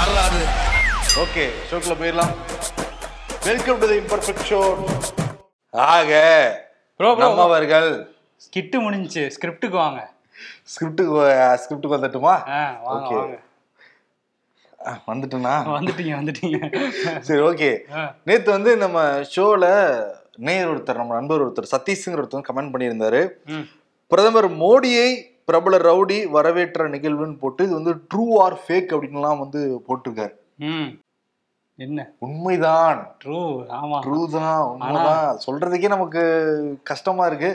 யாராது ஓகே ஷோக்குள்ள போயிடலாம். Welcome to the imperfect show ஆக ப்ரோ ப்ரோ நம்மவர்கள் ஸ்கிட்டு முடிஞ்சுச்சு. ஸ்கிரிப்டுக்கு வாங்க. ஸ்கிரிப்டுக்கு ஸ்கிரிப்டுக்கு வந்துட்டுமா? ஆ, வந்துட்டேனா? வந்துட்டீங்க வந்துட்டீங்க. சரி ஓகே. நேத்து வந்து நம்ம ஷோல நேயர் ஒருத்தர் நம்ம நண்பர் ஒருத்தர் சதீஷ்ங்கிற ஒருத்தர் கமெண்ட் பண்ணியிருந்தாரு. ம். பிரதமர் மோடியை பிரபல ரவுடி வரவேற்ற நிகழ்வுன்னு போட்டு இது வந்து ட்ரூ ஆர் ஃபேக் அப்படின்லாம் வந்து போட்டிருக்காரு. என்ன? உண்மைதான். ட்ரூ ஆமா. ட்ரூ தான் உண்மைதான். சொல்றதுக்கே நமக்கு கஷ்டமா இருக்கு.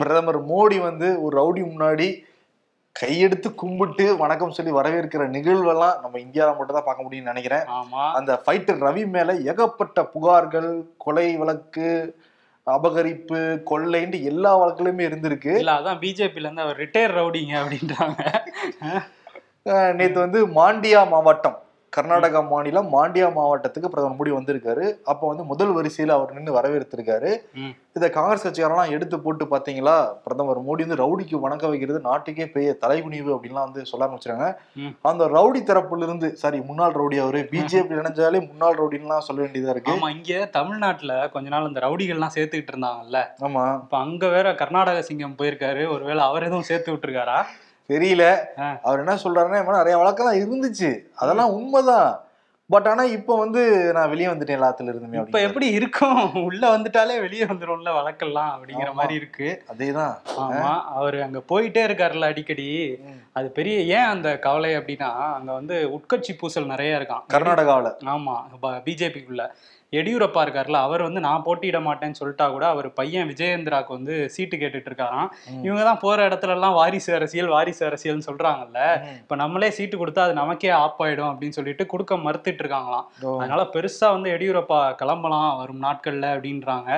பிரதமர் மோடி வந்து ஒரு ரவுடி முன்னாடி கையெடுத்து கும்பிட்டு வணக்கம் சொல்லி வரவேற்கிற நிகழ்வெல்லாம் நம்ம இந்தியாவில் மட்டும் தான் பார்க்க முடியும்னு நினைக்கிறேன். அந்த ஃபைட்டர் ரவி மேல ஏகப்பட்ட புகார்கள் கொலை வழக்கு அபகரிப்பு கொள்ளைன்னு எல்லா வழக்குலையுமே இருந்திருக்கு. இல்ல அதான் பிஜேபில இருந்து அவர் ரிட்டையர் ரவுடிங்க அப்படின்றாங்க. நேத்து வந்து மாண்டியா மாவட்டம். கர்நாடகா மாநிலம் மாண்டியா மாவட்டத்துக்கு பிரதமர் மோடி வந்திருக்காரு. அப்போ வந்து முதல் வரிசையில அவர் நின்று வரவேற்றிருக்காரு. இதை காங்கிரஸ் கட்சிக்காரெல்லாம் எடுத்து போட்டு பாத்தீங்களா? பிரதமர் மோடி வந்து ரவுடிக்கு வணக்கம் வைக்கிறது நாட்டுக்கே பெரிய தலைகுனிவு அப்படின்லாம் வந்து சொல்ல ஆரம்பிச்சிட்டாங்க ம். அந்த ரவுடி தரப்புல இருந்து சாரி முன்னாள் ரவுடி அவரு பிஜேபி நினைச்சாலே முன்னாள் ரவுடின்லாம் சொல்ல வேண்டியதா இருக்கு. ஆமா இங்க தமிழ்நாட்டுல கொஞ்ச நாள் இந்த ரவுடிகள்லாம் சேர்த்துக்கிட்டு இருந்தாங்கல்ல. ஆமா. இப்ப அங்க வேற கர்நாடக சிங்கம் போயிருக்காரு. ஒருவேளை அவர் எதுவும் சேர்த்து விட்டுருக்காரா? தெரியல. அவர் என்ன சொல்றாருன்னா நிறைய வழக்கெல்லாம் இருந்துச்சு. அதெல்லாம் உண்மைதான். பட் ஆனா இப்போ வந்து நான் வெளியே வந்துட்டேன் எல்லாத்துல இருந்துமே இப்ப எப்படி இருக்கும்? உள்ள வந்துட்டாலே வெளியே வந்துரும்ல வழக்கெல்லாம் அப்படிங்கிற. மாதிரி இருக்கு. அதேதான். ஆமா. அவர் அங்க போயிட்டே இருக்காருல்ல அடிக்கடி. அது பெரிய ஏன் அந்த கவலை அப்படின்னா அங்க வந்து உட்கட்சி பூசல் நிறைய இருக்கான் கர்நாடகாவுல. ஆமா. பிஜேபிக்குள்ள. எடியூரப்பா இருக்காருல்ல அவர் வந்து நான் போட்டியிட மாட்டேன்னு சொல்லிட்டா கூட அவர் பையன் விஜயேந்திராக்கு வந்து சீட்டு கேட்டுட்டு இருக்காராம். இவங்க தான் போற இடத்துல எல்லாம் வாரிசு அரசியல் வாரிசு அரசியல்னு சொல்றாங்கல்ல. இப்ப நம்மளே சீட்டு கொடுத்தா அது நமக்கே ஆப் ஆயிடும் அப்படின்னு சொல்லிட்டு கொடுக்க மறுத்துட்டு இருக்காங்களாம். அதனால பெருசா வந்து எடியூரப்பா கிளம்பலாம் வரும் நாட்கள்ல அப்படின்றாங்க.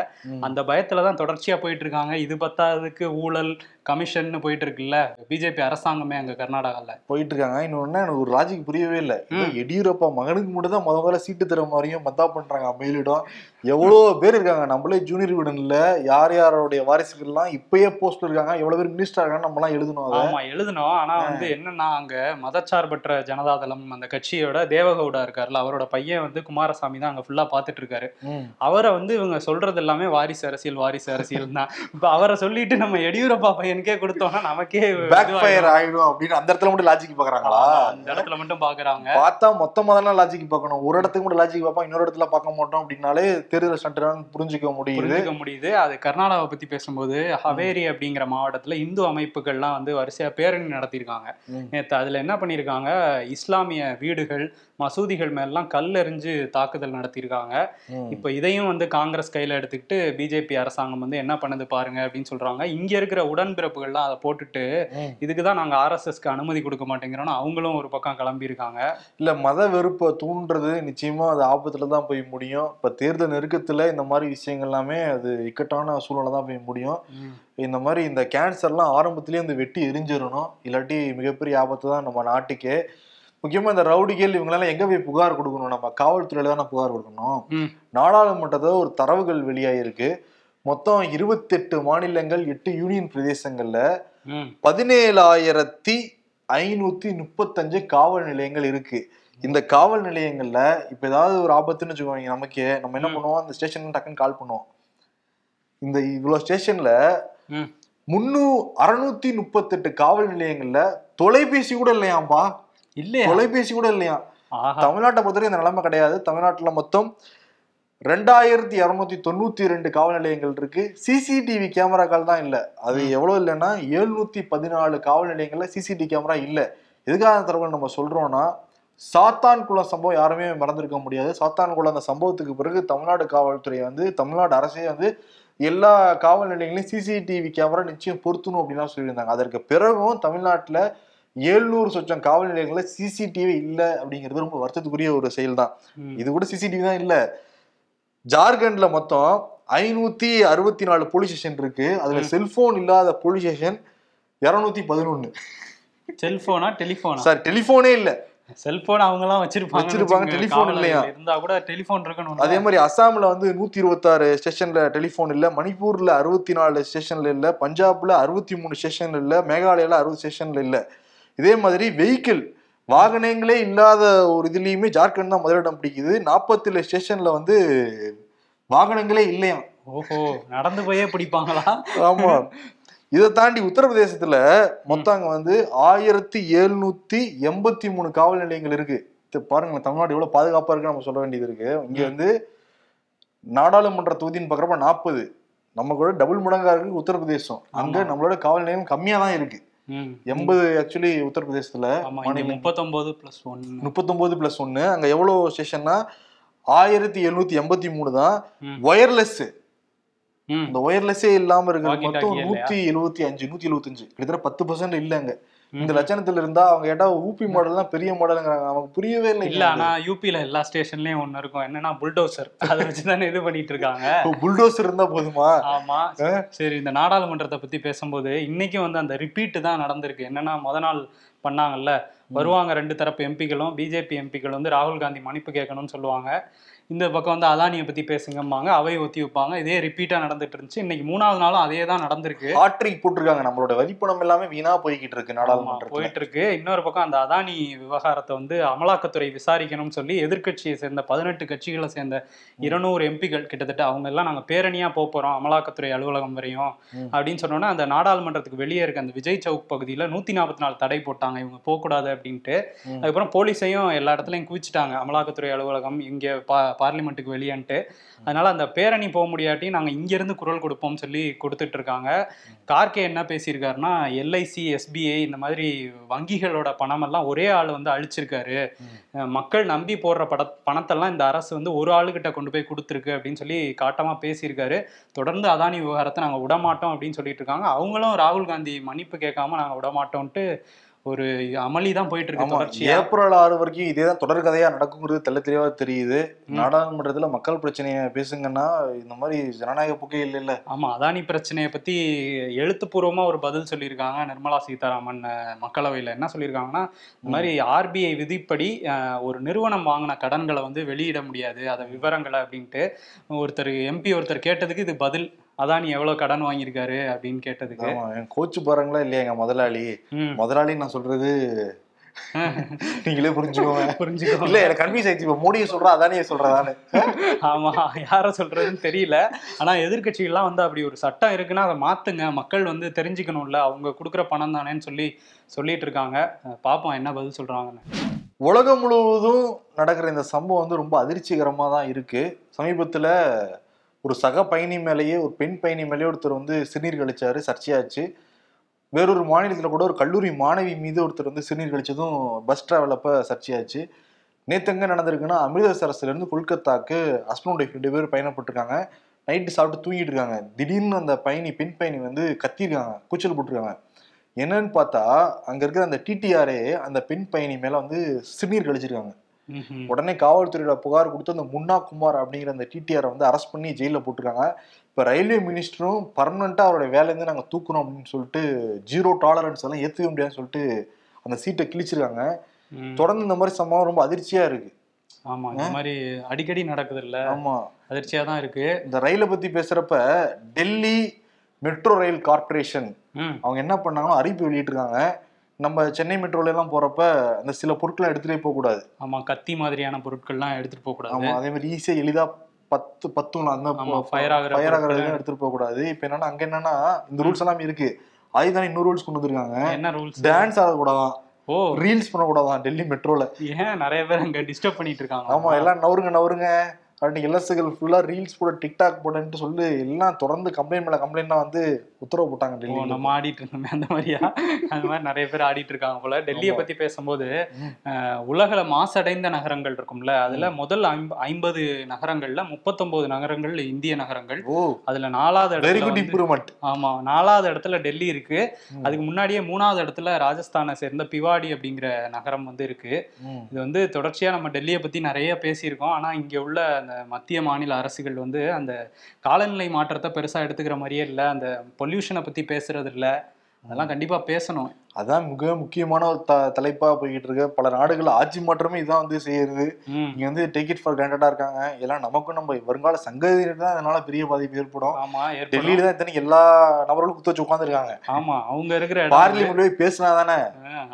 அந்த பயத்துல தான் தொடர்ச்சியா போயிட்டு இருக்காங்க இது பத்தாததுக்கு ஊழல் கமிஷன் போயிட்டு இருக்குல்ல பிஜேபி அரசாங்கமே அங்க கர்நாடகால. போயிட்டு இருக்காங்க இன்னொன்னு எனக்கு ஒரு லாஜிக் புரியவே இல்லை. எடியூரப்பா மகனுக்கு மட்டும் தான் முத முதல்ல சீட்டு தர மாதிரியும் மத்தா பண்றாங்க மேலிடம் எவ்வளோ பேர் இருக்காங்க? நம்மளே ஜூனியர் விடன்ல யார் யாரோடைய வாரிசுகள்லாம் இப்பயே போஸ்ட் இருக்காங்க எவ்வளவு பேர் மினிஸ்டர் இருக்காங்க நம்மலாம் எழுதணும் அதை. ஆமா எழுதணும். ஆனா வந்து என்னன்னா அங்க மதச்சார்பற்ற ஜனதாதளம் அந்த கட்சியோட தேவகவுடா இருக்காருல்ல அவரோட பையன் வந்து குமாரசாமி தான் அங்க ஃபுல்லா பாத்துட்டு இருக்காரு. அவரை வந்து இவங்க சொல்றது எல்லாமே வாரிசு அரசியல் வாரிசு அரசியல் தான். இப்ப அவரை சொல்லிட்டு நம்ம எடியூரப்பா பையனுக்கே கொடுத்தோம்னா நமக்கே பேக். ஃபயர் ஆயிடும் அப்படின்னு அந்த இடத்துல மட்டும் லாஜிக் பாக்குறாங்களா? அந்த இடத்துல மட்டும் பாக்குறாங்க. பார்த்தா மொத்தமா தானே லாஜிக் பார்க்கணும் ஒரு இடத்துக்கு மட்டும் லாஜிக் பார்ப்போம் இன்னொரு இடத்துல பார்க்க மாட்டோம். அப்படின்னாலே தேர்தல் ஸ்டன்ட்னு புரிஞ்சுக்க முடியுது. புரிஞ்சுக்க முடியுது. அது கர்நாடகாவை பத்தி பேசும்போது ஹவேரி அப்படிங்கிற மாவட்டத்துல இந்து அமைப்புகள்லாம் வந்து வரிசையா பேரணி நடத்தியிருக்காங்க. நேத்து அதுல என்ன பண்ணியிருக்காங்க? இஸ்லாமிய வீடுகள் மசூதிகள் மேலாம் கல் எறிஞ்சு தாக்குதல் நடத்தியிருக்காங்க. இப்போ இதையும் வந்து காங்கிரஸ் கையில எடுத்துக்கிட்டு பிஜேபி அரசாங்கம் வந்து என்ன பண்ணுது பாருங்க அப்படின்னு சொல்றாங்க. இங்க இருக்கிற உடன்பிறப்புகள்லாம் அதை போட்டுட்டு ம். இதுக்கு தான் நாங்க ஆர்எஸ்எஸ்க்கு அனுமதி கொடுக்க மாட்டேங்கிறோம்னு அவங்களும் ஒரு பக்கம் கிளம்பி இருக்காங்க இல்ல மத வெறுப்பை தூண்டுறது நிச்சயமா அது ஆபத்துல தான் போய் முடியும். இப்ப தேர்தல் நெருக்கத்துல இந்த மாதிரி விஷயங்கள் எல்லாமே அது இக்கட்டான சூழ்நிலை தான் போய் முடியும். இந்த மாதிரி இந்த கேன்சர்லாம் ஆரம்பத்திலேயே இந்த வெட்டி எரிஞ்சிடணும். இல்லாட்டி மிகப்பெரிய ஆபத்து தான் நம்ம நாட்டுக்கே. முக்கியமா இந்த ரவுடிகள் இவங்களெல்லாம் எங்க போய் புகார் கொடுக்கணும்? நம்ம காவல்துறையில தானே புகார் கொடுக்கணும். நாடாளுமன்றத்தில் ஒரு தரவுகள் வெளியாயிருக்கு. மொத்தம் இருபத்தெட்டு மாநிலங்கள் எட்டு யூனியன் பிரதேசங்கள்ல பதினேழாயிரத்தி ஐநூத்தி முப்பத்தஞ்சு காவல் நிலையங்கள் இருக்கு. இந்த காவல் நிலையங்கள்ல இப்ப ஏதாவது ஒரு ஆபத்துன்னு வச்சுக்கோங்க நமக்கே நம்ம என்ன. பண்ணுவோம்? அந்த ஸ்டேஷன் டக்குன்னு கால் பண்ணுவோம். இந்த இவ்வளவு ஸ்டேஷன்ல. முன்னூ அறுநூத்தி முப்பத்தெட்டு காவல் நிலையங்கள்ல தொலைபேசி கூட இல்லையாம்பா? இல்லையா? தொலைபேசி கூட இல்லையா? தமிழ்நாட்டை பொறுத்தவரை இந்த நிலைமை கிடையாது. தமிழ்நாட்டுல மொத்தம் ரெண்டாயிரத்தி இரநூத்தி தொண்ணூத்தி ரெண்டு காவல் நிலையங்கள் இருக்கு. சிசிடிவி கேமராக்கள் தான் இல்ல. அது எவ்வளவு இல்லைன்னா எழுநூத்தி பதினாலு காவல் நிலையங்கள்ல சிசிடிவி கேமரா இல்ல. எதுக்காக தகவல் நம்ம சொல்றோம்னா சாத்தான் குளம் சம்பவம் யாருமே மறந்திருக்க முடியாது. சாத்தான் குளம் அந்த சம்பவத்துக்கு பிறகு தமிழ்நாடு காவல்துறை வந்து தமிழ்நாடு அரசே வந்து எல்லா காவல் நிலையங்களையும் சிசிடிவி கேமரா நிச்சயம் பொருத்தணும் அப்படின்னு சொல்லியிருந்தாங்க. அதற்கு பிறகும் தமிழ்நாட்டுல ஏழ்நூறு சொச்சம் காவல் நிலையங்கள்ல சிசிடிவி இல்லை அப்படிங்கிறது ரொம்ப வருத்தத்துக்குரிய ஒரு செயல் தான். இது கூட சிசிடிவி தான் இல்ல. ஜார்க்கண்ட்ல மொத்தம் ஐநூத்தி அறுபத்தி நாலு போலீஸ் ஸ்டேஷன் இருக்கு. அதுல செல்போன் இல்லாத போலீஸ் ஸ்டேஷன் இருநூத்தி பதினொன்னு. செல்போனா டெலிபோனா சார் டெலிபோனே இல்ல. செல்போன் அவங்க எல்லாம் வச்சிருப்பாங்க வச்சிருப்பாங்க, telephone இல்லையா? இருந்தா கூட டெலிபோன் இருக்கணும் அதே மாதிரி அசாம்ல வந்து நூத்தி இருபத்தாறு ஸ்டேஷன்ல டெலிபோன் இல்ல மணிப்பூர்ல அறுபத்தி நாலு ஸ்டேஷன்ல இல்ல பஞ்சாப்ல அறுபத்தி மூணு ஸ்டேஷன்ல இல்ல மேகாலயால அறுபது ஸ்டேஷன்ல இல்ல. இதே மாதிரி வெஹிக்கிள் வாகனங்களே இல்லாத ஒரு இதுலயுமே ஜார்க்கண்ட் தான் முதலிடம் பிடிக்குது. நாற்பத்தேழு ஸ்டேஷன்ல வந்து வாகனங்களே இல்லையாம். ஓஹோ நடந்து போயே பிடிப்பாங்களா? ஆமா. இதை தாண்டி உத்தரப்பிரதேசத்துல மொத்தம் அங்க வந்து ஆயிரத்தி எழுநூத்தி எண்பத்தி மூணு காவல் நிலையங்கள் இருக்கு. இது பாருங்களேன் தமிழ்நாடு எவ்வளவு பாதுகாப்பா இருக்கு நம்ம சொல்ல வேண்டியது இருக்கு. இங்க வந்து நாடாளுமன்ற தொகுதின்னு பாக்குறப்ப நாற்பது. நம்ம கூட டபுள் மடங்கா இருக்கு உத்தரப்பிரதேசம். அங்க. நம்மளோட காவல் நிலையம் கம்மியா தான் இருக்கு. எண்பது ஆக்சுவலி உத்தரப்பிரதேசத்துல முப்பத்தொன்பது பிளஸ் ஒன்னு முப்பத்தொன்பது பிளஸ் ஒன்னு அங்க எவ்வளவு ஸ்டேஷன்னா ஆயிரத்தி எழுநூத்தி எண்பத்தி மூணு தான். ஒயர்லெஸ். இந்த ஒயர்லெஸ்ஸே இல்லாம இருக்கிறது மொத்தம் நூத்தி எழுபத்தி அஞ்சு நூத்தி எழுபத்தஞ்சு கிட்டத்தட்ட பத்து பர்சன்ட் இல்லங்க. இந்த. லட்சணத்துல இருந்தா அவங்க கேட்டா ஊபி மாடல் தான் பெரிய மாடலுங்கிறாங்க நமக்கு புரியவே இல்லை இல்ல ஆனா யூபில எல்லா ஸ்டேஷன்லயும் ஒண்ணு இருக்கும். என்னன்னா புல்டோசர் அதை வச்சுதானே இது பண்ணிட்டு இருக்காங்க புல்டோசர் இருந்தா போதுமா? ஆமா. சரி இந்த நாடாளுமன்றத்தை பத்தி பேசும்போது இன்னைக்கும் வந்து அந்த ரிப்பீட் தான் நடந்திருக்கு. என்னன்னா முத நாள் பண்ணாங்கல்ல. வருவாங்க ரெண்டு தரப்பு எம்பிக்களும் பிஜேபி எம்பிக்கள் வந்து ராகுல் காந்தி மன்னிப்பு கேட்கணும்னு சொல்லுவாங்க. இந்த பக்கம் வந்து அதானியை பத்தி பேசுங்கம்பாங்க. அவை ஒத்தி வைப்பாங்க. இதே ரிப்பீட்டா நடந்துட்டு இருந்துச்சு. இன்னைக்கு மூணாவது நாளும் அதே தான் நடந்திருக்கு. ஹாட்ரிக் போட்டிருக்காங்க. நம்மளோட வரிப்பணம் எல்லாமே வீணா போய்கிட்டு இருக்கு ஆமா, நாடாளுமன்றத்துல. போயிட்டு இருக்கு இன்னொரு பக்கம் அந்த அதானி விவகாரத்தை வந்து அமலாக்கத்துறை விசாரிக்கணும்னு சொல்லி எதிர்க்கட்சியை சேர்ந்த பதினெட்டு கட்சிகளை சேர்ந்த இருநூறு எம்பிக்கள் கிட்டத்தட்ட அவங்க எல்லாம் நாங்க பேரணியா போக போறோம் அமலாக்கத்துறை அலுவலகம் வரையும். அப்படின்னு சொன்னோன்னா அந்த நாடாளுமன்றத்துக்கு வெளியே இருக்க அந்த விஜய் சவுக் பகுதியில நூத்தி நாற்பத்தி நாலு தடை போட்டாங்க. இவங்க போகக்கூடாது அப்படின்ட்டு. அதுக்கப்புறம் போலீஸையும் எல்லா இடத்துலயும் குவிச்சிட்டாங்க. அமலாக்கத்துறை அலுவலகம் இங்க பா பார்லிமெண்ட்டுக்கு வெளியன்ட்டு. அதனால அந்த பேரணி போக முடியாட்டி நாங்கள் இங்கேருந்து குரல் கொடுப்போம்னு சொல்லி கொடுத்துட்டு இருக்காங்க கார்கே என்ன பேசியிருக்காருன்னா எல்ஐசி எஸ்பிஐ இந்த மாதிரி வங்கிகளோட பணமெல்லாம் ஒரே ஆள் வந்து அழிச்சிருக்காரு. மக்கள் நம்பி போடுற பட பணத்தெல்லாம் இந்த அரசு வந்து ஒரு ஆளுகிட்ட கொண்டு போய் கொடுத்துருக்கு அப்படின்னு சொல்லி காட்டமாக பேசியிருக்காரு. தொடர்ந்து அதானி விவகாரத்தை நாங்கள் விடமாட்டோம் அப்படின்னு சொல்லிட்டு இருக்காங்க அவங்களும் ராகுல் காந்தி மன்னிப்பு கேட்காம நாங்கள் விடமாட்டோம்ட்டு ஒரு அமளி தான் போயிட்டு இருக்கு ஏப்ரல் ஆறு வரைக்கும் இதேதான் தொடர்கதையா நடக்குங்கிறது தெள்ள தெளிவா தெரியுது. நாடாளுமன்றத்துல மக்கள் பிரச்சனைய பேசுங்கன்னா இந்த மாதிரி ஜனநாயக போக்கே இல்ல இல்ல ஆமா அதானி பிரச்சனையை பத்தி எழுத்துப்பூர்வமா ஒரு பதில் சொல்லியிருக்காங்க நிர்மலா சீதாராமன் மக்களவையில. என்ன சொல்லியிருக்காங்கன்னா இந்த மாதிரி ஆர்பிஐ விதிப்படி ஒரு நிறுவனம் வாங்கின கடன்களை வந்து வெளியிட முடியாது. அதை விவரங்களை அப்படின்ட்டு ஒருத்தர் எம்பி ஒருத்தர் கேட்டதுக்கு இது பதில். அதானி எவ்வளவு கடன் வாங்கியிருக்காரு? அப்படின்னு கேட்டதுக்கு. என் கோச்சு பாருங்களா இல்லையா எங்க முதலாளி. முதலாளி நான் சொல்றது நீங்களே புரிஞ்சுக்கோங்க. புரிஞ்சுக்கோ இல்ல எனக்கு கன்ஃபியூஸ் ஆயிடுச்சு. இப்ப மோடியை சொல்றா அதானியை சொல்றதானு ஆமா யார சொல்றதுன்னு தெரியல. ஆனா எதிர்க்கட்சிகள்லாம் வந்து அப்படி ஒரு சட்டம் இருக்குன்னா அதை மாத்துங்க. மக்கள் வந்து தெரிஞ்சுக்கணும்ல. அவங்க கொடுக்குற பணம் தானேன்னு சொல்லி சொல்லிட்டு இருக்காங்க. பாப்போம் என்ன பதில் சொல்றாங்கன்னு. உலகம் முழுவதும் நடக்கிற இந்த சம்பவம் வந்து ரொம்ப அதிர்ச்சிகரமா தான் இருக்கு. சமீபத்துல ஒரு சக பயணி மேலேயே ஒரு பெண் பயணி மேலேயே ஒருத்தர் வந்து சிறுநீர் கழிச்சாரு சர்ச்சையாச்சு. வேறொரு மாநிலத்தில் கூட ஒரு கல்லூரி மாணவி மீது ஒருத்தர் வந்து சிறுநீர் கழிச்சதும் பஸ் டிராவல் அப்ப சர்ச்சையாச்சு. நேத்தங்க நடந்திருக்குன்னா அமிர்தசரஸ்லேருந்து கொல்கத்தாக்கு ஹஸ்பண்ட் ஒய்ஃப் ரெண்டு பேர் பயணப்பட்டிருக்காங்க. நைட்டு சாப்பிட்டு தூங்கிட்டு இருக்காங்க. திடீர்னு அந்த பயணி பெண் பயணி வந்து கத்திருக்காங்க கூச்சல் போட்டிருக்காங்க. என்னன்னு பார்த்தா அங்கே இருக்கிற அந்த டிடிஆரே அந்த பெண் பயணி மேலே வந்து சிறுநீர் கழிச்சிருக்காங்க. உடனே காவல்துறையில புகார் கொடுத்து அந்த முன்னா குமார் அப்படிங்கிற அந்த டிடிஆரை வந்து அரெஸ்ட் பண்ணி ஜெயில போட்டிருக்காங்க. இப்ப ரயில்வே மினிஸ்டரும் பர்மனண்டா அவருடைய வேலையிருந்து நாங்க தூக்குறோம் அப்படின்னு சொல்லிட்டு ஜீரோ டாலரன்ஸ் எல்லாம் ஏத்துக்க முடியாதுன்னு சொல்லிட்டு அந்த சீட்டை கிழிச்சிருக்காங்க. தொடர்ந்து இந்த மாதிரி சம்பவம் ரொம்ப அதிர்ச்சியா இருக்கு. ஆமா இந்த மாதிரி அடிக்கடி நடக்குது இல்ல ஆமா. அதிர்ச்சியா தான் இருக்கு. இந்த ரயிலை பத்தி பேசுறப்ப டெல்லி மெட்ரோ ரயில் கார்ப்பரேஷன் ம். அவங்க என்ன பண்ணாங்கன்னா அறிவிப்பு வெளியிட்டிருக்காங்க. நம்ம சென்னை மெட்ரோல எல்லாம் போறப்ப அந்த சில பொருட்களை எடுத்துட்டே போக கூடாது. ஆமா கத்தி மாதிரியான பொருட்கள்லாம் எடுத்துட்டு போக கூடாது. ஆமா அதே மாதிரி ஈஸியா எளிதா பத்து பத்துங்களா அந்த fire ஆகுற ஃபயர் ஆகிறது பொருட்களை. எடுத்துட்டு போக கூடாது. இப்ப என்னன்னா அங்க என்னன்னா இந்த ரூல்ஸ் எல்லாம் இருக்கு. அதுதான் இன்னொரு ரூல்ஸ் கொண்டு வந்திருக்காங்க. என்ன ரூல்ஸ் டான்ஸ் ஆடக்கூடாதான். ஓ. ரீல்ஸ் பண்ணக்கூடாதான் டெல்லி மெட்ரோல ஏன்? நிறைய பேர் அங்க டிஸ்டர்ப் பண்ணிட்டு இருக்காங்க. ஆமா எல்லாம் நவருங்க நவருங்க. அப்படின்னு இலசுகள் ஃபுல்லா ரீல்ஸ் போட டிக்டாக் போடன்ட்டு சொல்லி எல்லாம் தொடர்ந்து கம்ப்ளைண்ட் மேல கம்ப்ளைண்ட்னா வந்து உத்தரவு போட்டாங்க டெல்லி நம்ம ஆடிட்டு இருந்தோமே அந்த மாதிரியா? அந்த மாதிரி நிறைய பேர் ஆடிட்டு இருக்காங்க போல டெல்லியை. பத்தி பேசும்போது உலகில மாசடைந்த நகரங்கள் இருக்கும்ல அதுல முதல் ஐம்ப- ஐம்பது நகரங்கள்ல முப்பத்தொன்பது நகரங்கள் இந்திய நகரங்கள். அதுல நாலாவது இடத்துல இம்ப்ரூவ்மெண்ட் ஆமா நாலாவது இடத்துல டெல்லி இருக்கு. அதுக்கு முன்னாடியே மூணாவது இடத்துல ராஜஸ்தானை சேர்ந்த பிவாடி அப்படிங்கிற நகரம் வந்து இருக்கு. இது வந்து தொடர்ச்சியா நம்ம டெல்லியை பத்தி நிறைய பேசியிருக்கோம். ஆனா இங்க உள்ள அந்த மத்திய மாநில அரசுகள் வந்து அந்த காலநிலை மாற்றத்தை பெருசா எடுத்துக்கிற மாதிரியே இல்ல. அந்த பொல்யூஷனை பற்றி பேசுறது இல்லை அதெல்லாம் கண்டிப்பா பேசணும். அதான் மிக முக்கியமான ஒரு த தலைப்பா போய்கிட்டு இருக்கு. பல நாடுகள் ஆட்சி மாற்றமே இதான் வந்து செய்யுது. ம். இங்க வந்து டேக் இட் ஃபார் கிராண்டடா இருக்காங்க. எல்லாம் நமக்கும் நம்ம வருங்கால சங்கதியினர் தான் அதனால பெரிய பாதிப்பு ஏற்படும். ஆமா டெல்லியில தான் இத்தனை எல்லா நபர்களும் குத்த வச்சு உட்காந்துருக்காங்க ஆமா அவங்க இருக்கிற பார்லிமெண்ட் போய் பேசினா தானே?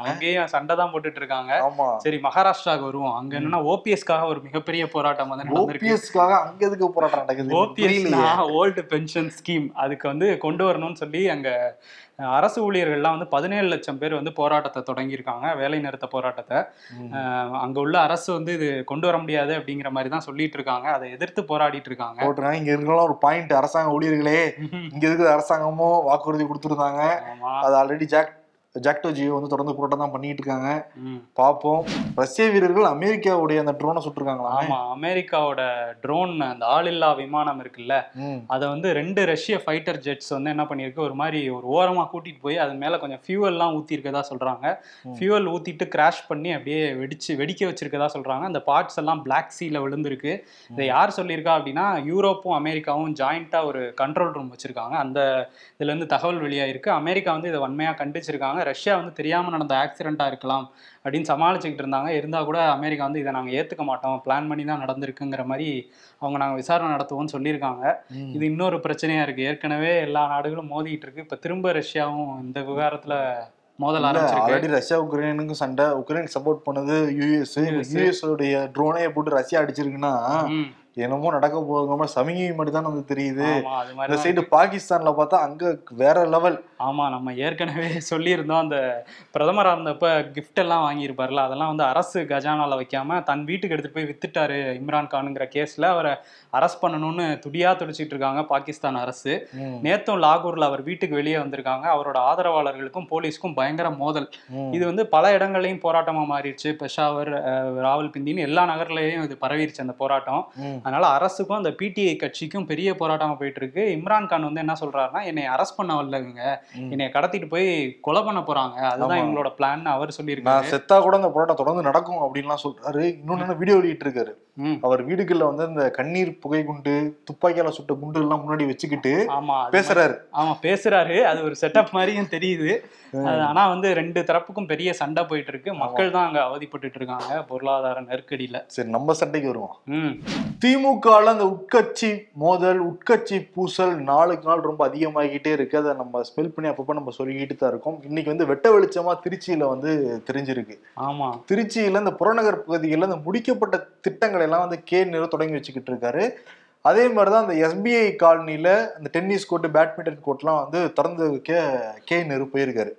அங்கேயும் சண்டை தான் போட்டுட்டு இருக்காங்க. ஆமா. சரி மகாராஷ்டிராவுக்கு வருவோம். அங்க என்னன்னா ஓபிஎஸ்க்காக ஒரு மிகப்பெரிய போராட்டம் வந்து ஓபிஎஸ்க்காக அங்க எதுக்கு போராட்டம் நடக்குது. OPS old pension scheme. அதுக்கு வந்து கொண்டு வரணும்னு சொல்லி அங்க அரசு ஊழியர்கள்லாம் வந்து பதினேழு லட்சம் பேர் வந்து போராட்டத்தை தொடங்கியிருக்காங்க வேலை நிறுத்த போராட்டத்தை. அங்க உள்ள அரசு வந்து இது கொண்டு வர முடியாது அப்படிங்கிற மாதிரி தான் சொல்லிட்டு இருக்காங்க. அதை எதிர்த்து போராடிட்டு இருக்காங்க. போட்டுருக்காங்க இங்க இருக்கலாம் ஒரு பாயிண்ட் அரசாங்க ஊழியர்களே. இங்க இருக்கிற அரசாங்கமும் வாக்குறுதி கொடுத்துருந்தாங்க. அது ஆல்ரெடி ஜாக் ஜாக்டோ ஜியோ வந்து தொடர்ந்து போராட்டம் தான் பண்ணிட்டு இருக்காங்க. பார்ப்போம். ரஷ்ய வீரர்கள் அமெரிக்காவுடைய அந்த ட்ரோனை சுட்டிருக்காங்களா? ஆமா அமெரிக்காவோட ட்ரோன் அந்த ஆளில்லா விமானம் இருக்குல்ல அதை வந்து ரெண்டு ரஷ்ய ஃபைட்டர் ஜெட்ஸ் வந்து என்ன பண்ணியிருக்கு ஒரு மாதிரி ஒரு ஓரமா கூட்டிட்டு போய் அது மேல கொஞ்சம் ஃபியூவல்லாம் ஊத்தி இருக்கதா சொல்றாங்க. ஃபியூவல் ஊத்திட்டு கிராஷ் பண்ணி அப்படியே வெடிச்சு வெடிக்க வச்சிருக்கதா சொல்றாங்க. அந்த பார்ட்ஸ் எல்லாம் பிளாக் சீல விழுந்திருக்கு. இதை யார் சொல்லியிருக்கா அப்படின்னா யூரோப்பும் அமெரிக்காவும் ஜாயிண்டா ஒரு கண்ட்ரோல் ரூம் வச்சிருக்காங்க. அந்த இதுல இருந்து தகவல் வெளியாயிருக்கு. அமெரிக்கா வந்து இதை வன்மையா கண்டிச்சிருக்காங்க. ரஷ்யா வந்து தெரியாம நடந்த ஆக்சிடென்ட்டா இருக்கலாம் அப்படின்னு சமாளிச்சுக்கிட்டு இருந்தாங்க. இருந்தா கூட அமெரிக்கா வந்து இதை நாங்க ஏத்துக்க மாட்டோம். பிளான் பண்ணி தான் நடந்திருக்குங்கிற மாதிரி அவங்க நாங்க விசாரணை நடத்துவோம்னு சொல்லியிருக்காங்க. இது இன்னொரு பிரச்சனையா இருக்கு. ஏற்கனவே எல்லா நாடுகளும் மோதிட்டு இருக்கு. இப்ப திரும்ப ரஷ்யாவும் இந்த விவகாரத்துல மோதல் ஆல்ரெடி ரஷ்யா உக்ரைனுக்கும் சண்டை உக்ரைனுக்கு சப்போர்ட் பண்ணது யூஎஸ். யூஎஸ் உடைய ட்ரோனே போட்டு ரஷ்யா அடிச்சிருக்குன்னா என்னமோ நடக்க போகிற சமிகை மட்டும் தான் வந்து தெரியுது. இந்த மாதிரி சைடு பாகிஸ்தான்ல பார்த்தா அங்க வேற லெவல் ஆமா நம்ம ஏற்கனவே சொல்லியிருந்தோம் அந்த பிரதமரா இருந்தப்ப கிஃப்ட் எல்லாம் வாங்கியிருப்பார்ல அதெல்லாம் வந்து அரசு கஜானால வைக்காம தன் வீட்டுக்கு எடுத்துட்டு போய் வித்துட்டாரு இம்ரான் கானுங்கிற கேஸ்ல. அவரை அரெஸ்ட் பண்ணணும்னு துடியா துடிச்சிட்டு இருக்காங்க பாகிஸ்தான் அரசு. நேத்தும் லாகூர்ல அவர் வீட்டுக்கு வெளியே வந்திருக்காங்க. அவரோட ஆதரவாளர்களுக்கும் போலீஸ்க்கும் பயங்கர மோதல். இது வந்து பல இடங்கள்லயும் போராட்டமா மாறிடுச்சு. பெஷாவர் அஹ், ராவல்பிண்டின்னு எல்லா நகர்லயும் இது பரவிருச்சு அந்த போராட்டம். அதனால அரசுக்கும் அந்த பிடிஐ கட்சிக்கும் பெரிய போராட்டமா போயிட்டு இருக்கு இம்ரான் கான் வந்து என்ன சொல்றாருன்னா என்னை அரெஸ்ட் பண்ண வரல இவங்க என்னை கடத்திட்டு போய் கொலை பண்ண போறாங்க. அதுதான். இவங்களோட பிளான் அவர் சொல்லியிருக்காரு. செத்தா கூட அந்த போராட்டம் தொடர்ந்து நடக்கும் அப்படின்லாம் சொல்றாரு. இன்னொன்னு வீடியோ வெளியிட்டு இருக்காரு. அவர் வீடுகள்ல வந்து இந்த கண்ணீர் புகை குண்டு துப்பாக்கியால சுட்ட குண்டு எல்லாம் முன்னாடி வச்சுக்கிட்டு ஆமா பேசுறாரு. ஆமா பேசுறாரு. அது ஒரு செட்டப் மாதிரியும் தெரியுது. ஆனா வந்து ரெண்டு தரப்புக்கும் பெரிய சண்டை போயிட்டு இருக்கு மக்கள் தான் அங்க அவதிப்பட்டுட்டு இருக்காங்க பொருளாதார நெருக்கடியில. சரி நம்ம சண்டைக்கு வருவோம். ம் திமுகல அந்த உட்கட்சி மோதல் உட்கட்சி பூசல் நாளுக்கு நாள் ரொம்ப அதிகமாகிட்டே இருக்கு. அதை நம்ம ஸ்பெல் பண்ணி அப்பப்போ நம்ம சொல்லிக்கிட்டு தான் இருக்கோம். இன்னைக்கு வந்து வெட்ட வெளிச்சமா திருச்சியில வந்து தெரிஞ்சிருக்கு. ஆமா. திருச்சியில இந்த புறநகர் பகுதிகளில் இந்த முடிக்கப்பட்ட திட்டங்களை எல்லாம் வந்து கே நேரு தொடங்கி வச்சுக்கிட்டு இருக்காரு. அதே மாதிரி தான் அந்த எஸ்பிஐ காலனியில அந்த டென்னிஸ் கோர்ட்டு பேட்மிண்டன் கோர்ட்லாம் வந்து திறந்து வைக்க கே நேரு போயிருக்காரு.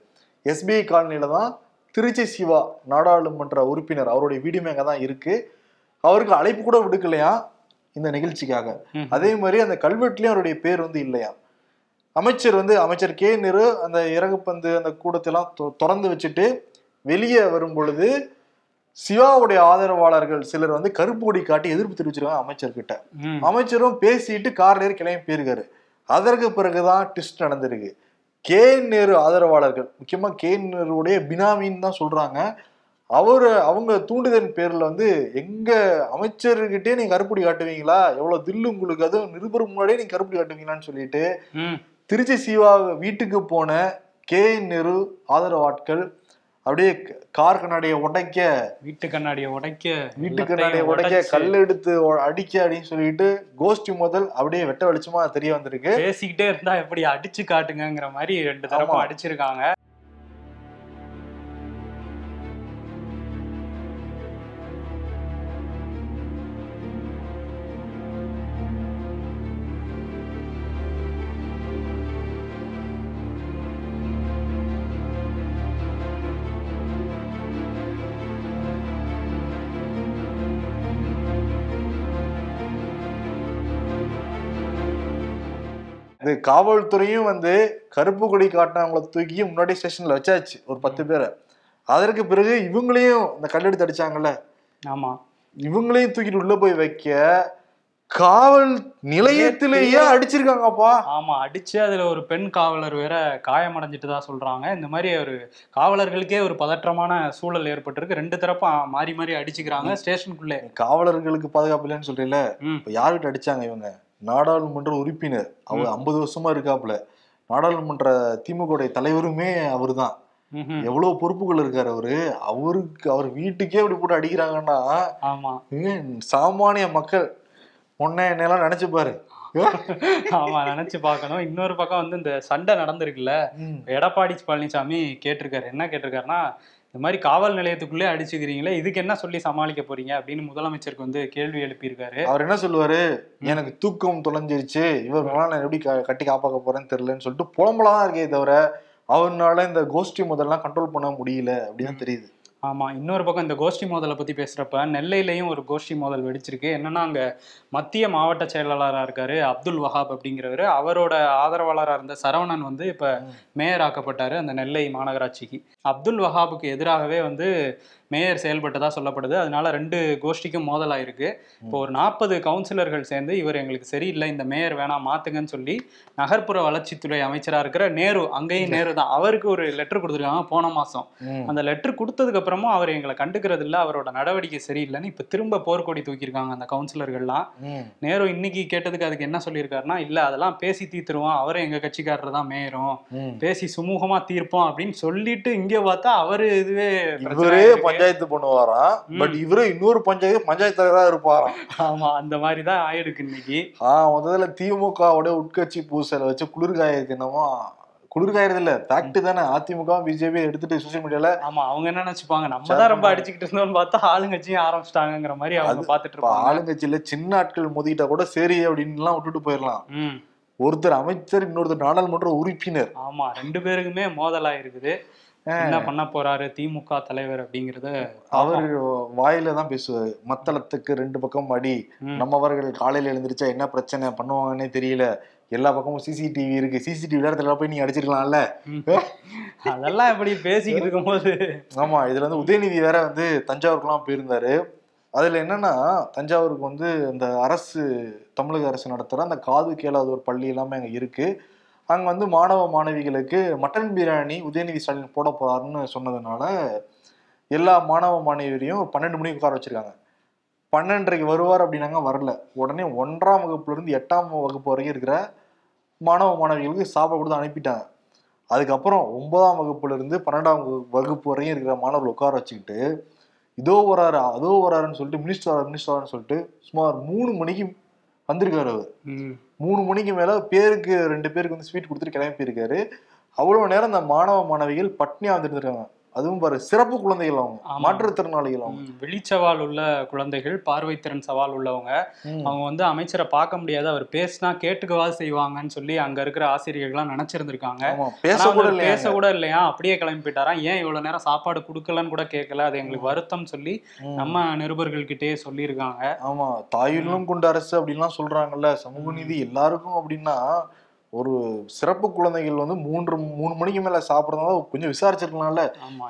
எஸ்பிஐ காலனியில தான் திருச்சி சிவா நாடாளுமன்ற உறுப்பினர் அவருடைய வீடுமே அங்கே தான் இருக்கு. அவருக்கு அழைப்பு கூட விடுக்கலையா? இந்த நிகழ்ச்சிக்காக. அதே மாதிரி அந்த கல்வெட்டுலயும் அவருடைய பேர் வந்து இல்லையா? அமைச்சர் வந்து அமைச்சர் கே. நேரு அந்த இறகுப்பந்து அந்த கூடத்தெல்லாம் திறந்து வச்சுட்டு வெளியே வரும் பொழுது சிவாவுடைய ஆதரவாளர்கள் சிலர் வந்து கருப்பு கொடி காட்டி எதிர்ப்பு தெரிவிச்சிருக்காங்க அமைச்சர்கிட்ட அமைச்சரும் பேசிட்டு கார்ல ஏறி கிளம்பி போயிருக்காரு. அதற்கு பிறகுதான் ட்விஸ்ட் நடந்திருக்கு. கே. நேரு ஆதரவாளர்கள் முக்கியமா கே. நேருடைய பினாமின்னு தான் சொல்றாங்க. அவரு அவங்க தூண்டுதல் பேர்ல வந்து எங்க அமைச்சர்கிட்டே நீங்க கருப்புடி காட்டுவீங்களா? எவ்வளவு தில்லு உங்களுக்கு? அதுவும் நிருபர் முன்னாடியே நீங்க கருப்புடி காட்டுவீங்களான்னு சொல்லிட்டு திருச்சி சிவா வீட்டுக்கு போன கே நேரு ஆதரவாட்கள் அப்படியே கார் கண்ணாடியை உடைக்க வீட்டு கண்ணாடியை உடைக்க வீட்டு கண்ணாடியை உடைக்க கல் எடுத்து அடிக்க அப்படின்னு சொல்லிட்டு கோஷ்டி முதல் அப்படியே வெட்ட வெளிச்சமா தெரிய வந்திருக்கு. பேசிக்கிட்டே இருந்தா எப்படி அடிச்சு காட்டுங்கங்கிற மாதிரி ரெண்டு ஆமா. அடிச்சிருக்காங்க. இது காவல்துறையும் வந்து கருப்பு கொடி காட்டினவங்களை தூக்கி முன்னாடி ஸ்டேஷன்ல வச்சாச்சு ஒரு பத்து பேரை. அதற்கு பிறகு இவங்களையும் இந்த கல்லெடுத்து அடிச்சாங்கல்ல? ஆமா. இவங்களையும் தூக்கிட்டு உள்ள போய் வைக்க காவல் நிலையத்திலேயே அடிச்சிருக்காங்கப்பா. ஆமா அடிச்சு அதுல ஒரு பெண் காவலர் வேற காயமடைஞ்சிட்டு தான் சொல்றாங்க. இந்த மாதிரி ஒரு காவலர்களுக்கே ஒரு பதற்றமான சூழல் ஏற்பட்டிருக்கு. ரெண்டு தரப்பும் மாறி மாறி அடிச்சுக்கிறாங்க ஸ்டேஷனுக்குள்ளே. காவலர்களுக்கு பாதுகாப்பு இல்லைன்னு சொல்றீல யார்கிட்ட அடிச்சாங்க இவங்க? நாடாளுமன்ற உறுப்பினர். அவர் ஐம்பது வருஷமா இருக்காப்புல. நாடாளுமன்ற திமுக தலைவருமே அவர்தான். ம்ஹும். எவ்வளவு பொறுப்புகள் இருக்காரு அவரு. அவருக்கு அவர் வீட்டுக்கே இப்படி போட்டு அடிக்கிறாங்கன்னா சாமானிய மக்கள் உன்னை என்னெல்லாம் நினைச்சு பாரு. ஆமா நினைச்சு பார்க்கணும். இன்னொரு பக்கம் வந்து இந்த சண்டை நடந்திருக்குல்ல. எடப்பாடி பழனிசாமி கேட்டிருக்காரு. என்ன கேட்டிருக்காருன்னா இந்த மாதிரி காவல் நிலையத்துக்குள்ளே அடிச்சுக்கிறீங்களே இதுக்கு என்ன சொல்லி சமாளிக்க போறீங்க அப்படின்னு முதலமைச்சருக்கு வந்து கேள்வி எழுப்பியிருக்காரு. அவர் என்ன சொல்லுவாரு? எனக்கு தூக்கம் தொலைஞ்சிருச்சு இவர்களாம் நான் எப்படி கட்டி காப்பாக்க போறேன்னு தெரியலன்னு சொல்லிட்டு புலம்பலாம் இருக்கே தவிர அவர்னால இந்த கோஷ்டி முதல்லாம் கண்ட்ரோல் பண்ண முடியல அப்படின்னு தெரியுது. ஆமா இன்னொரு பக்கம் இந்த கோஷ்டி மோதலை பத்தி பேசுறப்ப நெல்லையிலையும் ஒரு கோஷ்டி மோதல் வெடிச்சிருக்கு. என்னன்னா அங்க மத்திய மாவட்ட செயலாளராக இருக்காரு அப்துல் வஹாப் அப்படிங்கிறவர் அவரோட ஆதரவாளராக இருந்த சரவணன் வந்து இப்ப மேயர் ஆக்கப்பட்டாரு அந்த நெல்லை மாநகராட்சிக்கு. அப்துல் வஹாபுக்கு எதிராகவே வந்து மேயர் செயல்பட்டதா சொல்லப்படுது. அதனால ரெண்டு கோஷ்டிக்கும் மோதல் ஆயிருக்கு இப்போ ஒரு நாற்பது கவுன்சிலர்கள் சேர்ந்து இவர் எங்களுக்கு சரியில்லை இந்த மேயர் வேணாம் மாத்துங்கன்னு சொல்லி நகர்ப்புற வளர்ச்சித்துறை அமைச்சரா இருக்கிற நேரு அங்கேயும் நேரு தான். அவருக்கு ஒரு லெட்டர் கொடுத்துருக்காங்க. போன மாசம். அந்த லெட்டர் கொடுத்ததுக்கு அப்புறமும் அவர் எங்களை கண்டுக்கிறது இல்ல அவரோட நடவடிக்கை சரியில்லைன்னு இப்ப திரும்ப போர்க்கொடி தூக்கியிருக்காங்க அந்த கவுன்சிலர்கள்லாம். ம். நேரு இன்னைக்கு கேட்டதுக்கு அதுக்கு என்ன சொல்லியிருக்காருன்னா இல்ல அதெல்லாம் பேசி தீர்த்துருவோம். அவரே எங்க கட்சிக்காரர் தான் மேயரும். பேசி சுமூகமா தீர்ப்போம் அப்படின்னு சொல்லிட்டு இங்க பார்த்தா அவரு இதுவே இவரே. பஞ்சாயத்து பண்ணுவாராம். பட் இவரு இன்னொரு பஞ்சாயத்து பஞ்சாயத்து தலைவரா இருப்பாராம். ஆமா அந்த மாதிரி தான் ஆயிருக்கு இன்னைக்கு. ஆஹ் முதல்ல திமுகவோட உட்கட்சி பூசலை வச்சு குளிர்காயது என்னமோ குளிர்காயறது இல்ல ஃபேக்ட் தானே. அதிமுக பிஜேபி எடுத்துட்டு சோசியல் மீடியால ஆமா அவங்க என்ன நினைச்சுப்பாங்க? நம்ம தான் ரொம்ப அடிச்சுக்கிட்டு இருந்தோம்னு பார்த்தா ஆளுங்கட்சியும் ஆரம்பிச்சிட்டாங்கிற மாதிரி அவங்க பாத்துட்டு இருப்பாங்க. ஆளுங்கட்சியில சின்ன ஆட்கள் மோதிக்கிட்டா கூட சரி அப்படின்னு எல்லாம் விட்டுட்டு போயிடலாம் ஒருத்தர் அமைச்சர் இன்னொருத்தர் நாடாளுமன்ற உறுப்பினர். ஆமா ரெண்டு பேருக்குமே மோதலா இருக்குது என்ன பண்ண போறாரு திமுக தலைவர் அப்படிங்கறத அவர் வாயில தான் பேசுவாரு. மத்தளத்துக்கு ரெண்டு பக்கம் அடி. நம்மவர்கள் காலையில எழுந்திருச்சா என்ன பிரச்சனை பண்ணுவாங்கன்னே தெரியல. எல்லா பக்கமும் சிசிடிவி இருக்கு. சிசிடிவி இடத்துல போய் நீங்க அடிச்சிருக்கலாம்ல? அதெல்லாம் எப்படி பேசிக்கிட்டு இருக்கும்போது? ஆமா இதுல வந்து உதயநிதி வேற வந்து தஞ்சாவூருக்குலாம் போயிருந்தாரு. அதுல என்னன்னா தஞ்சாவூருக்கு வந்து இந்த அரசு தமிழக அரசு நடத்துற அந்த காது கேளாத ஒரு பள்ளி எல்லாமே அங்க இருக்கு. அங்க வந்து மாணவ மாணவிகளுக்கு மட்டன் பிரியாணி உதயநிதி ஸ்டாலின் போட போறாருன்னு சொன்னதுனால எல்லா மாணவ மாணவியரையும் பன்னெண்டு மணிக்கு உட்கார வச்சிருக்காங்க. பன்னெண்டரைக்கு வருவார் அப்படின்னாங்க வரல. உடனே ஒன்றாம் வகுப்புல இருந்து எட்டாம் வகுப்பு வரைக்கும் இருக்கிற மாணவ மாணவிகளுக்கு சாப்பாடு கொடுத்து அனுப்பிட்டாங்க. அதுக்கப்புறம் ஒன்பதாம் வகுப்புல இருந்து பன்னெண்டாம் வகு- வகுப்பு வரையும் இருக்கிற மாணவர்கள் உட்கார வச்சுக்கிட்டு இதோ வராரு அதோ வராருன்னு சொல்லிட்டு மினிஸ்டர் வராரு மினிஸ்டர் வராருன்னு சொல்லிட்டு சுமார் மூணு மணிக்கு வந்திருக்காரு அவர். மூணு மணிக்கு மேல பேருக்கு ரெண்டு பேருக்கு வந்து ஸ்வீட் கொடுத்துட்டு கிளம்பி இருக்காரு அவ்வளவு நேரம் இந்த மாணவ மாணவிகள் பட்னியா வந்துட்டு இருக்காங்க அதுவும் பாரு சிறப்பு குழந்தைகள் அவங்க. மாற்றுத்திறனாளிகள் அவங்க ம், விழிச்சவால் உள்ள குழந்தைகள் பார்வைத்திறன் சவால் உள்ளவங்க. அவங்க வந்து அமைச்சரை பார்க்க முடியாது அவர் பேசினா கேட்டுக்கவாது செய்வாங்கன்னு சொல்லி அங்க இருக்கிற ஆசிரியர்கள்லாம் நினைச்சிருந்திருக்காங்க. பேச கூட இல்லையா பேச கூட இல்லையா? அப்படியே கிளம்பி போயிட்டாராம் ஏன் இவ்வளவு நேரம் சாப்பாடு கொடுக்கலன்னு கூட கேட்கல? அது எங்களுக்கு வருத்தம் சொல்லி. நம்ம நிருபர்கள்கிட்டயே சொல்லியிருக்காங்க. ஆமா தாயுள்ளும் கொண்ட அரசு அப்படின்லாம் சொல்றாங்கல்ல சமூக நீதி எல்லாருக்கும் அப்படின்னா ஒரு சிறப்பு குழந்தைகள் வந்து மூன்று மூணு மணிக்கு மேல சாப்பிடறதுனால கொஞ்சம் விசாரிச்சிருக்கலாம்ல.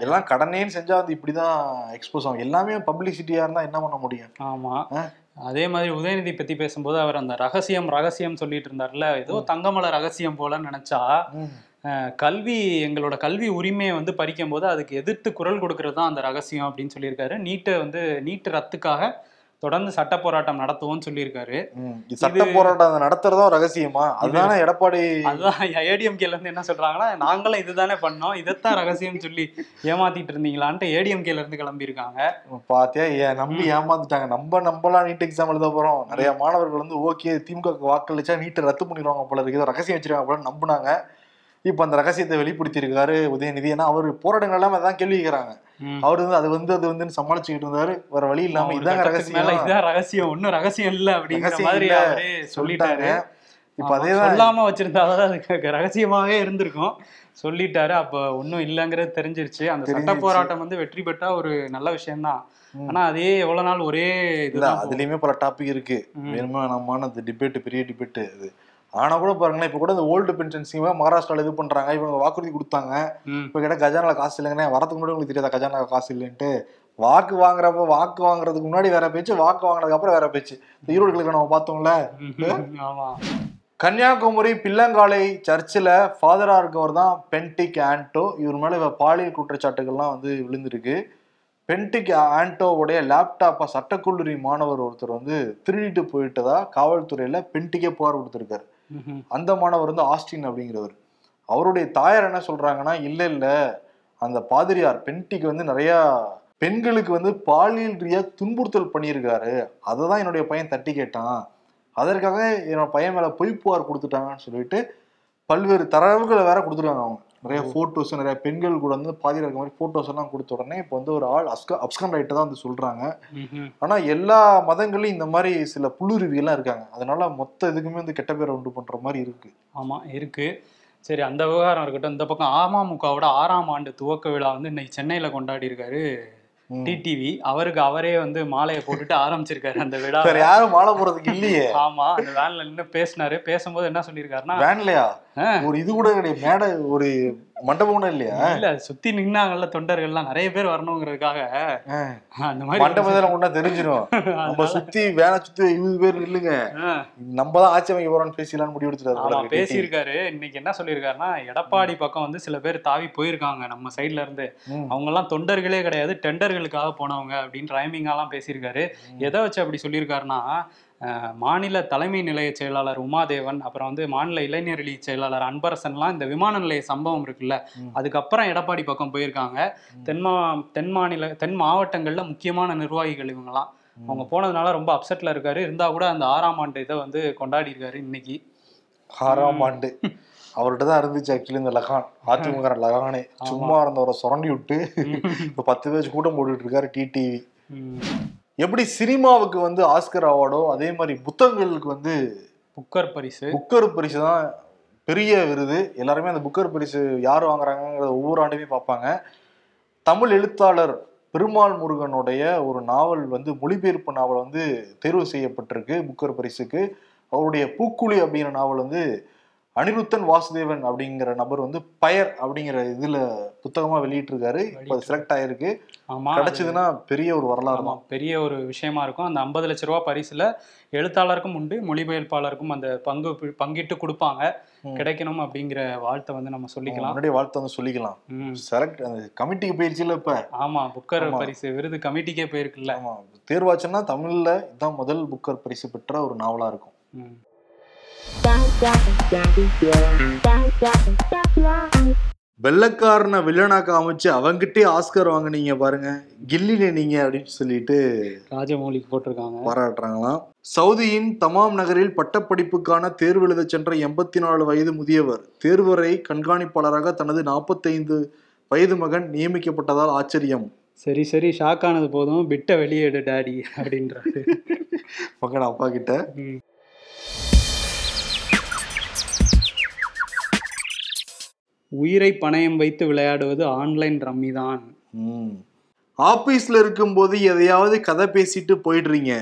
எல்லாம் கடனேன்னு செஞ்சா வந்து இப்படிதான் எக்ஸ்போஸ் ஆகும். எல்லாமே பப்ளிசிட்டியா இருந்தா என்ன பண்ண முடியும்? ஆமா? அதே மாதிரி உதயநிதி பத்தி பேசும்போது அவர் அந்த ரகசியம் ரகசியம் சொல்லிட்டு இருந்தார்ல ஏதோ தங்கமலை ரகசியம் போலன்னு நினைச்சா கல்வி எங்களோட கல்வி உரிமையை வந்து பறிக்கும் போது அதுக்கு எதிர்த்து குரல் கொடுக்கறது தான் அந்த ரகசியம் அப்படின்னு சொல்லியிருக்காரு. நீட்டை வந்து நீட்டு ரத்துக்காக தொடர்ந்து சட்ட போராட்டம் நடத்துவோம்னு சொல்லியிருக்காரு. சட்ட போராட்டம் நடத்துறதும் ரகசியமா? அதுதானே எடப்பாடி? அதுதான் ஏடிஎம்கேல இருந்து என்ன சொல்றாங்கன்னா நாங்களும் இதுதானே பண்ணோம் இதைத்தான் ரகசியம் சொல்லி ஏமாத்திட்டு இருந்தீங்களான்ட்டு ஏடிஎம்கேல இருந்து கிளம்பியிருக்காங்க. பாத்தியா? நம்பி ஏமாந்துட்டாங்க. நம்ம நம்பலாம் நீட் எக்ஸாம் எழுத போறோம். நிறைய மாணவர்கள் வந்து ஓகே திமுக வாக்களிச்சா நீட்டை ரத்து பண்ணிடுவாங்க போல இருக்கு ஏதோ ரகசியம் வச்சிருக்காங்க போல நம்புனாங்க. இப்ப அந்த ரகசியத்தை வெளிப்படுத்தியிருக்காரு உதயநிதி. ஏன்னா அவர் போராட்டங்கள் எல்லாமே அதான் கேள்வி கேட்கறாங்க ம். அவர் வந்து அது வந்து அது வந்துன்னு சமாளிச்சுக்கிட்டு இருந்தாரு. வேற வழி இல்லாம இதாங்க ரகசியம். இதான் ரகசியம். ஒன்னும் ரகசியம் இல்ல அப்படிங்கிற மாதிரி சொல்லிட்டாரு. இப்ப ஆமா, அதேதான் சொல்லாம வச்சிருந்தாதான் அதுக்கு ரகசியமாவே இருந்திருக்கும். சொல்லிட்டாரு. அப்ப ஒண்ணும் இல்லங்கிறது தெரிஞ்சிருச்சு. அந்த சட்ட. போராட்டம் வந்து வெற்றி பெற்றா ஒரு நல்ல விஷயம்தான். ஆனா அதே எவ்வளவு நாள் ஒரே போகும். அதுலயுமே பல டாபிக் இருக்கு. வேணுமா நம்மான அந்த டிபேட் பெரிய டிபேட் அது. ஆனா கூட பாருங்களேன் இப்ப கூட இந்த ஓல்டு பென்ஷன் ஸ்கீம் மகாராஷ்டிரால இது பண்றாங்க இவங்க வாக்குறுதி கொடுத்தாங்க. இப்ப கேட்டா கஜானால காசு இல்லைங்கண்ணே வரதுக்கு முன்னாடி உங்களுக்கு தெரியாதா கஜானால காசு இல்லைன்ட்டு? வாக்கு வாங்குறப்ப வாக்கு வாங்குறதுக்கு முன்னாடி வேற பேச்சு வாக்கு வாங்குனதுக்கு அப்புறம் வேற பேச்சு. இந்த ஈரோடு கிழக்கு நம்ம பார்த்தோம்ல? கன்னியாகுமரி பிள்ளங்காலை சர்ச்சில் ஃபாதரா இருக்கவர் தான் பென்டிக் ஆண்டோ. இவர் மேல இவ பாலியல் குற்றச்சாட்டுகள்லாம் வந்து விழுந்திருக்கு. பென்டிக் ஆண்டோவுடைய லேப்டாப்பை சட்டக்கல்லூரி மாணவர் ஒருத்தர் வந்து திருடிட்டு போயிட்டதா காவல்துறையில பென்டிக்கே புகார் கொடுத்திருக்காரு. அந்த மாணவர் வந்து ஆஸ்டின் அப்படிங்கிறவர். அவருடைய தாயார் என்ன சொல்றாங்கன்னா இல்லை இல்லை. அந்த பாதிரியார் பென்டிக்கு வந்து நிறைய பெண்களுக்கு வந்து பாலியல் ரீதியா துன்புறுத்தல் பண்ணியிருக்காரு. அதை தான் என்னுடைய பையன் தட்டி கேட்டான். அதற்காக என்னோட பையன் மேலே பொய் புகார் கொடுத்துட்டாங்கன்னு சொல்லிட்டு பல்வேறு தரவுகளை வேற கொடுத்துருக்காங்க அவங்க. நிறைய போட்டோஸ் நிறைய பெண்கள் கூட வந்து பாதியில் இருக்க மாதிரி போட்டோஸ் எல்லாம் கொடுத்த உடனே இப்போ வந்து ஒரு ஆள் அஸ்க அப்ஸ்கன் ரைட்டை தான் வந்து சொல்றாங்க. ம்ஹும். ஆனா எல்லா மதங்களையும் இந்த மாதிரி சில புல்லுருவிகள்லாம் இருக்காங்க. அதனால மொத்த இதுக்குமே வந்து கெட்ட பேரை உண்டு பண்ற மாதிரி இருக்கு. ஆமா இருக்கு. சரி அந்த விவகாரம் இருக்கட்டும். இந்த பக்கம் அமமுகவோட ஆறாம் ஆண்டு துவக்க விழா வந்து இன்னைக்கு சென்னையில கொண்டாடி இருக்காரு. டிடிவி. அவருக்கு அவரே வந்து மாலையை போட்டுட்டு ஆரம்பிச்சிருக்காரு அந்த விழா. யாரும் மாலை போறதுக்கு இல்லையே. ஆமா அந்த வேன்ல நின்னு பேசினாரு. பேசும்போது என்ன சொல்லியிருக்காருன்னா வேன்லையா. ஒரு இது கூட கிடையாது. மேடை ஒரு மண்டபம் இல்லையா? இல்ல சுத்தி நின்னாங்கல்ல தொண்டர்கள்லாம் நிறைய பேர் வரணுங்கிறதுக்காக. அந்த மாதிரி மண்டபத்துல கொண்டா தெரிஞ்சிடும் நம்ம சுத்தி வேனை சுத்தி இருபது பேர் நில்லுங்க. நம்ம தான் ஆட்சி அமைக்க போறோம்னு முடிவு TT. பேசியிருக்காரு. இன்னைக்கு என்ன சொல்லியிருக்காருன்னா எடப்பாடி பக்கம் வந்து சில பேர் தாவி போயிருக்காங்க நம்ம சைடுல இருந்து. அவங்க எல்லாம் தொண்டர்களே கிடையாது டெண்டர்களுக்காக போனவங்க அப்படின்னு ரைமிங்காலாம் பேசியிருக்காரு. எதை வச்சு அப்படி சொல்லியிருக்காருன்னா மாநில தலைமை நிலைய செயலாளர் உமாதேவன் அப்புறம் வந்து மாநில இளைஞரணி செயலாளர் அன்பரசன்லாம் இந்த விமான நிலைய சம்பவம் இருக்குல்ல. அதுக்கப்புறம் எடப்பாடி பக்கம் போயிருக்காங்க. தென் மா தென் மாநில தென் மாவட்டங்கள்ல முக்கியமான நிர்வாகிகள் இவங்கலாம். அவங்க போனதுனால ரொம்ப அப்செட்ல இருக்காரு. இருந்தா கூட அந்த ஆறாம் ஆண்டு இதை வந்து கொண்டாடி இருக்காரு இன்னைக்கு. ஆறாம் ஆண்டு. அவர்கிட்ட தான் இருந்துச்சு ஆக்சுவலி இந்த லகான். அதிமுக லகானே. சும்மா இருந்தவரை சுரண்டி விட்டு இப்ப பத்து பேர் கூட்டம் போட்டுட்டு இருக்காரு டிடிவி. எப்படி சினிமாவுக்கு வந்து ஆஸ்கர் அவார்டோ அதே மாதிரி புத்தகங்களுக்கு வந்து புக்கர் பரிசு. புக்கர் பரிசு தான் பெரிய விருது. எல்லாருமே அந்த புக்கர் பரிசு யார் வாங்குறாங்கிறத ஒவ்வொரு ஆண்டுமே பார்ப்பாங்க. தமிழ் எழுத்தாளர் பெருமாள் முருகனுடைய ஒரு நாவல் வந்து மொழிபெயர்ப்பு நாவல் வந்து தேர்வு செய்யப்பட்டிருக்கு புக்கர் பரிசுக்கு. அவருடைய பூக்குழி அப்படிங்கிற நாவல் வந்து அனிருத்தன் வாசுதேவன் அப்படிங்கிற நபர் வந்து பயர் அப்படிங்கிற இதுல புத்தகமா வெளியிட்டிருக்காரு. இப்போ செலக்ட் ஆயிருக்கு. ஆமா கிடைச்சதுன்னா பெரிய ஒரு வரலாறு தான் பெரிய ஒரு விஷயமா இருக்கும். அந்த ஐம்பது லட்ச ரூபா பரிசுல எழுத்தாளருக்கும் உண்டு மொழிபெயர்ப்பாளருக்கும் அந்த பங்கு பங்கிட்டு கொடுப்பாங்க. கிடைக்கணும் அப்படிங்கிற வாழ்த்தை வந்து நம்ம சொல்லிக்கலாம். முன்னாடியே வாழ்த்து வந்து சொல்லிக்கலாம். செலக்ட் அந்த கமிட்டிக்கு போயிடுச்சுல இப்ப? ஆமா புக்கர். பரிசு விருது கமிட்டிக்கே போயிருக்குல்ல. ஆமா தேர்வாச்சுன்னா தமிழ்ல இதுதான் முதல் புக்கர் பரிசு பெற்ற ஒரு நாவலா இருக்கும். வெள்ளக்காரனை வில்லனாக்க அமைச்சு அவங்கிட்டே ஆஸ்கர் வாங்குனீங்க பாருங்க. கில்லில நீங்க அப்படின்னு சொல்லிட்டு ராஜமௌலிக்கு போட்டிருக்காங்க. பாராட்டுறாங்களாம். சவுதியின் தமாம் நகரில் பட்டப்படிப்புக்கான தேர்வு எழுதச் சென்ற எண்பத்தி நாலு வயது முதியவர் தேர்வரை கண்காணிப்பாளராக தனது நாற்பத்தைந்து வயது மகன் நியமிக்கப்பட்டதால் ஆச்சரியம். சரி சரி ஷாக் ஆனது போதும். பிட்ட வெளியேடு டாடி அப்படின்றாரு. மகன் அப்பா கிட்ட உயிரை பணயம் வைத்து விளையாடுவது ஆன்லைன் ரம்மி தான் ம். ஆபீஸ்ல இருக்கும்போது எதையாவது கதை பேசிட்டு போயிடுறீங்க.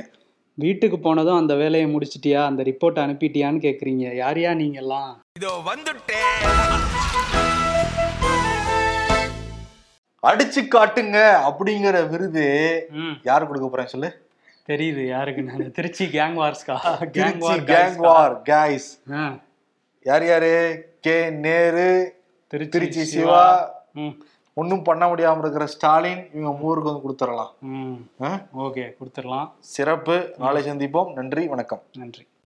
வீட்டுக்கு போனதும் அந்த வேலையை முடிச்சிட்டியா? அந்த ரிப்போர்ட் அனுப்பிட்டியான்னு கேக்குறீங்க. யாரையா நீங்க எல்லாம் இதோ வந்துட்டேன் அடிச்சு காட்டுங்க அப்படிங்கிற விருது ம், யாரு கொடுக்க போறேன் சொல்லு? தெரியுது யாருக்குன்னு அந்த Trichy gang வார்ஸ்கா gang war gang war guys ஆ, யார் யாரு? கே நேரு திருச்சி சிவா. ம். ஒன்றும் பண்ண முடியாம இருக்கிற ஸ்டாலின் இவங்க மூவருக்கு வந்து கொடுத்துடலாம்? ஓகே கொடுத்துடலாம். சிறப்பு. நாளை சந்திப்போம். நன்றி வணக்கம். நன்றி.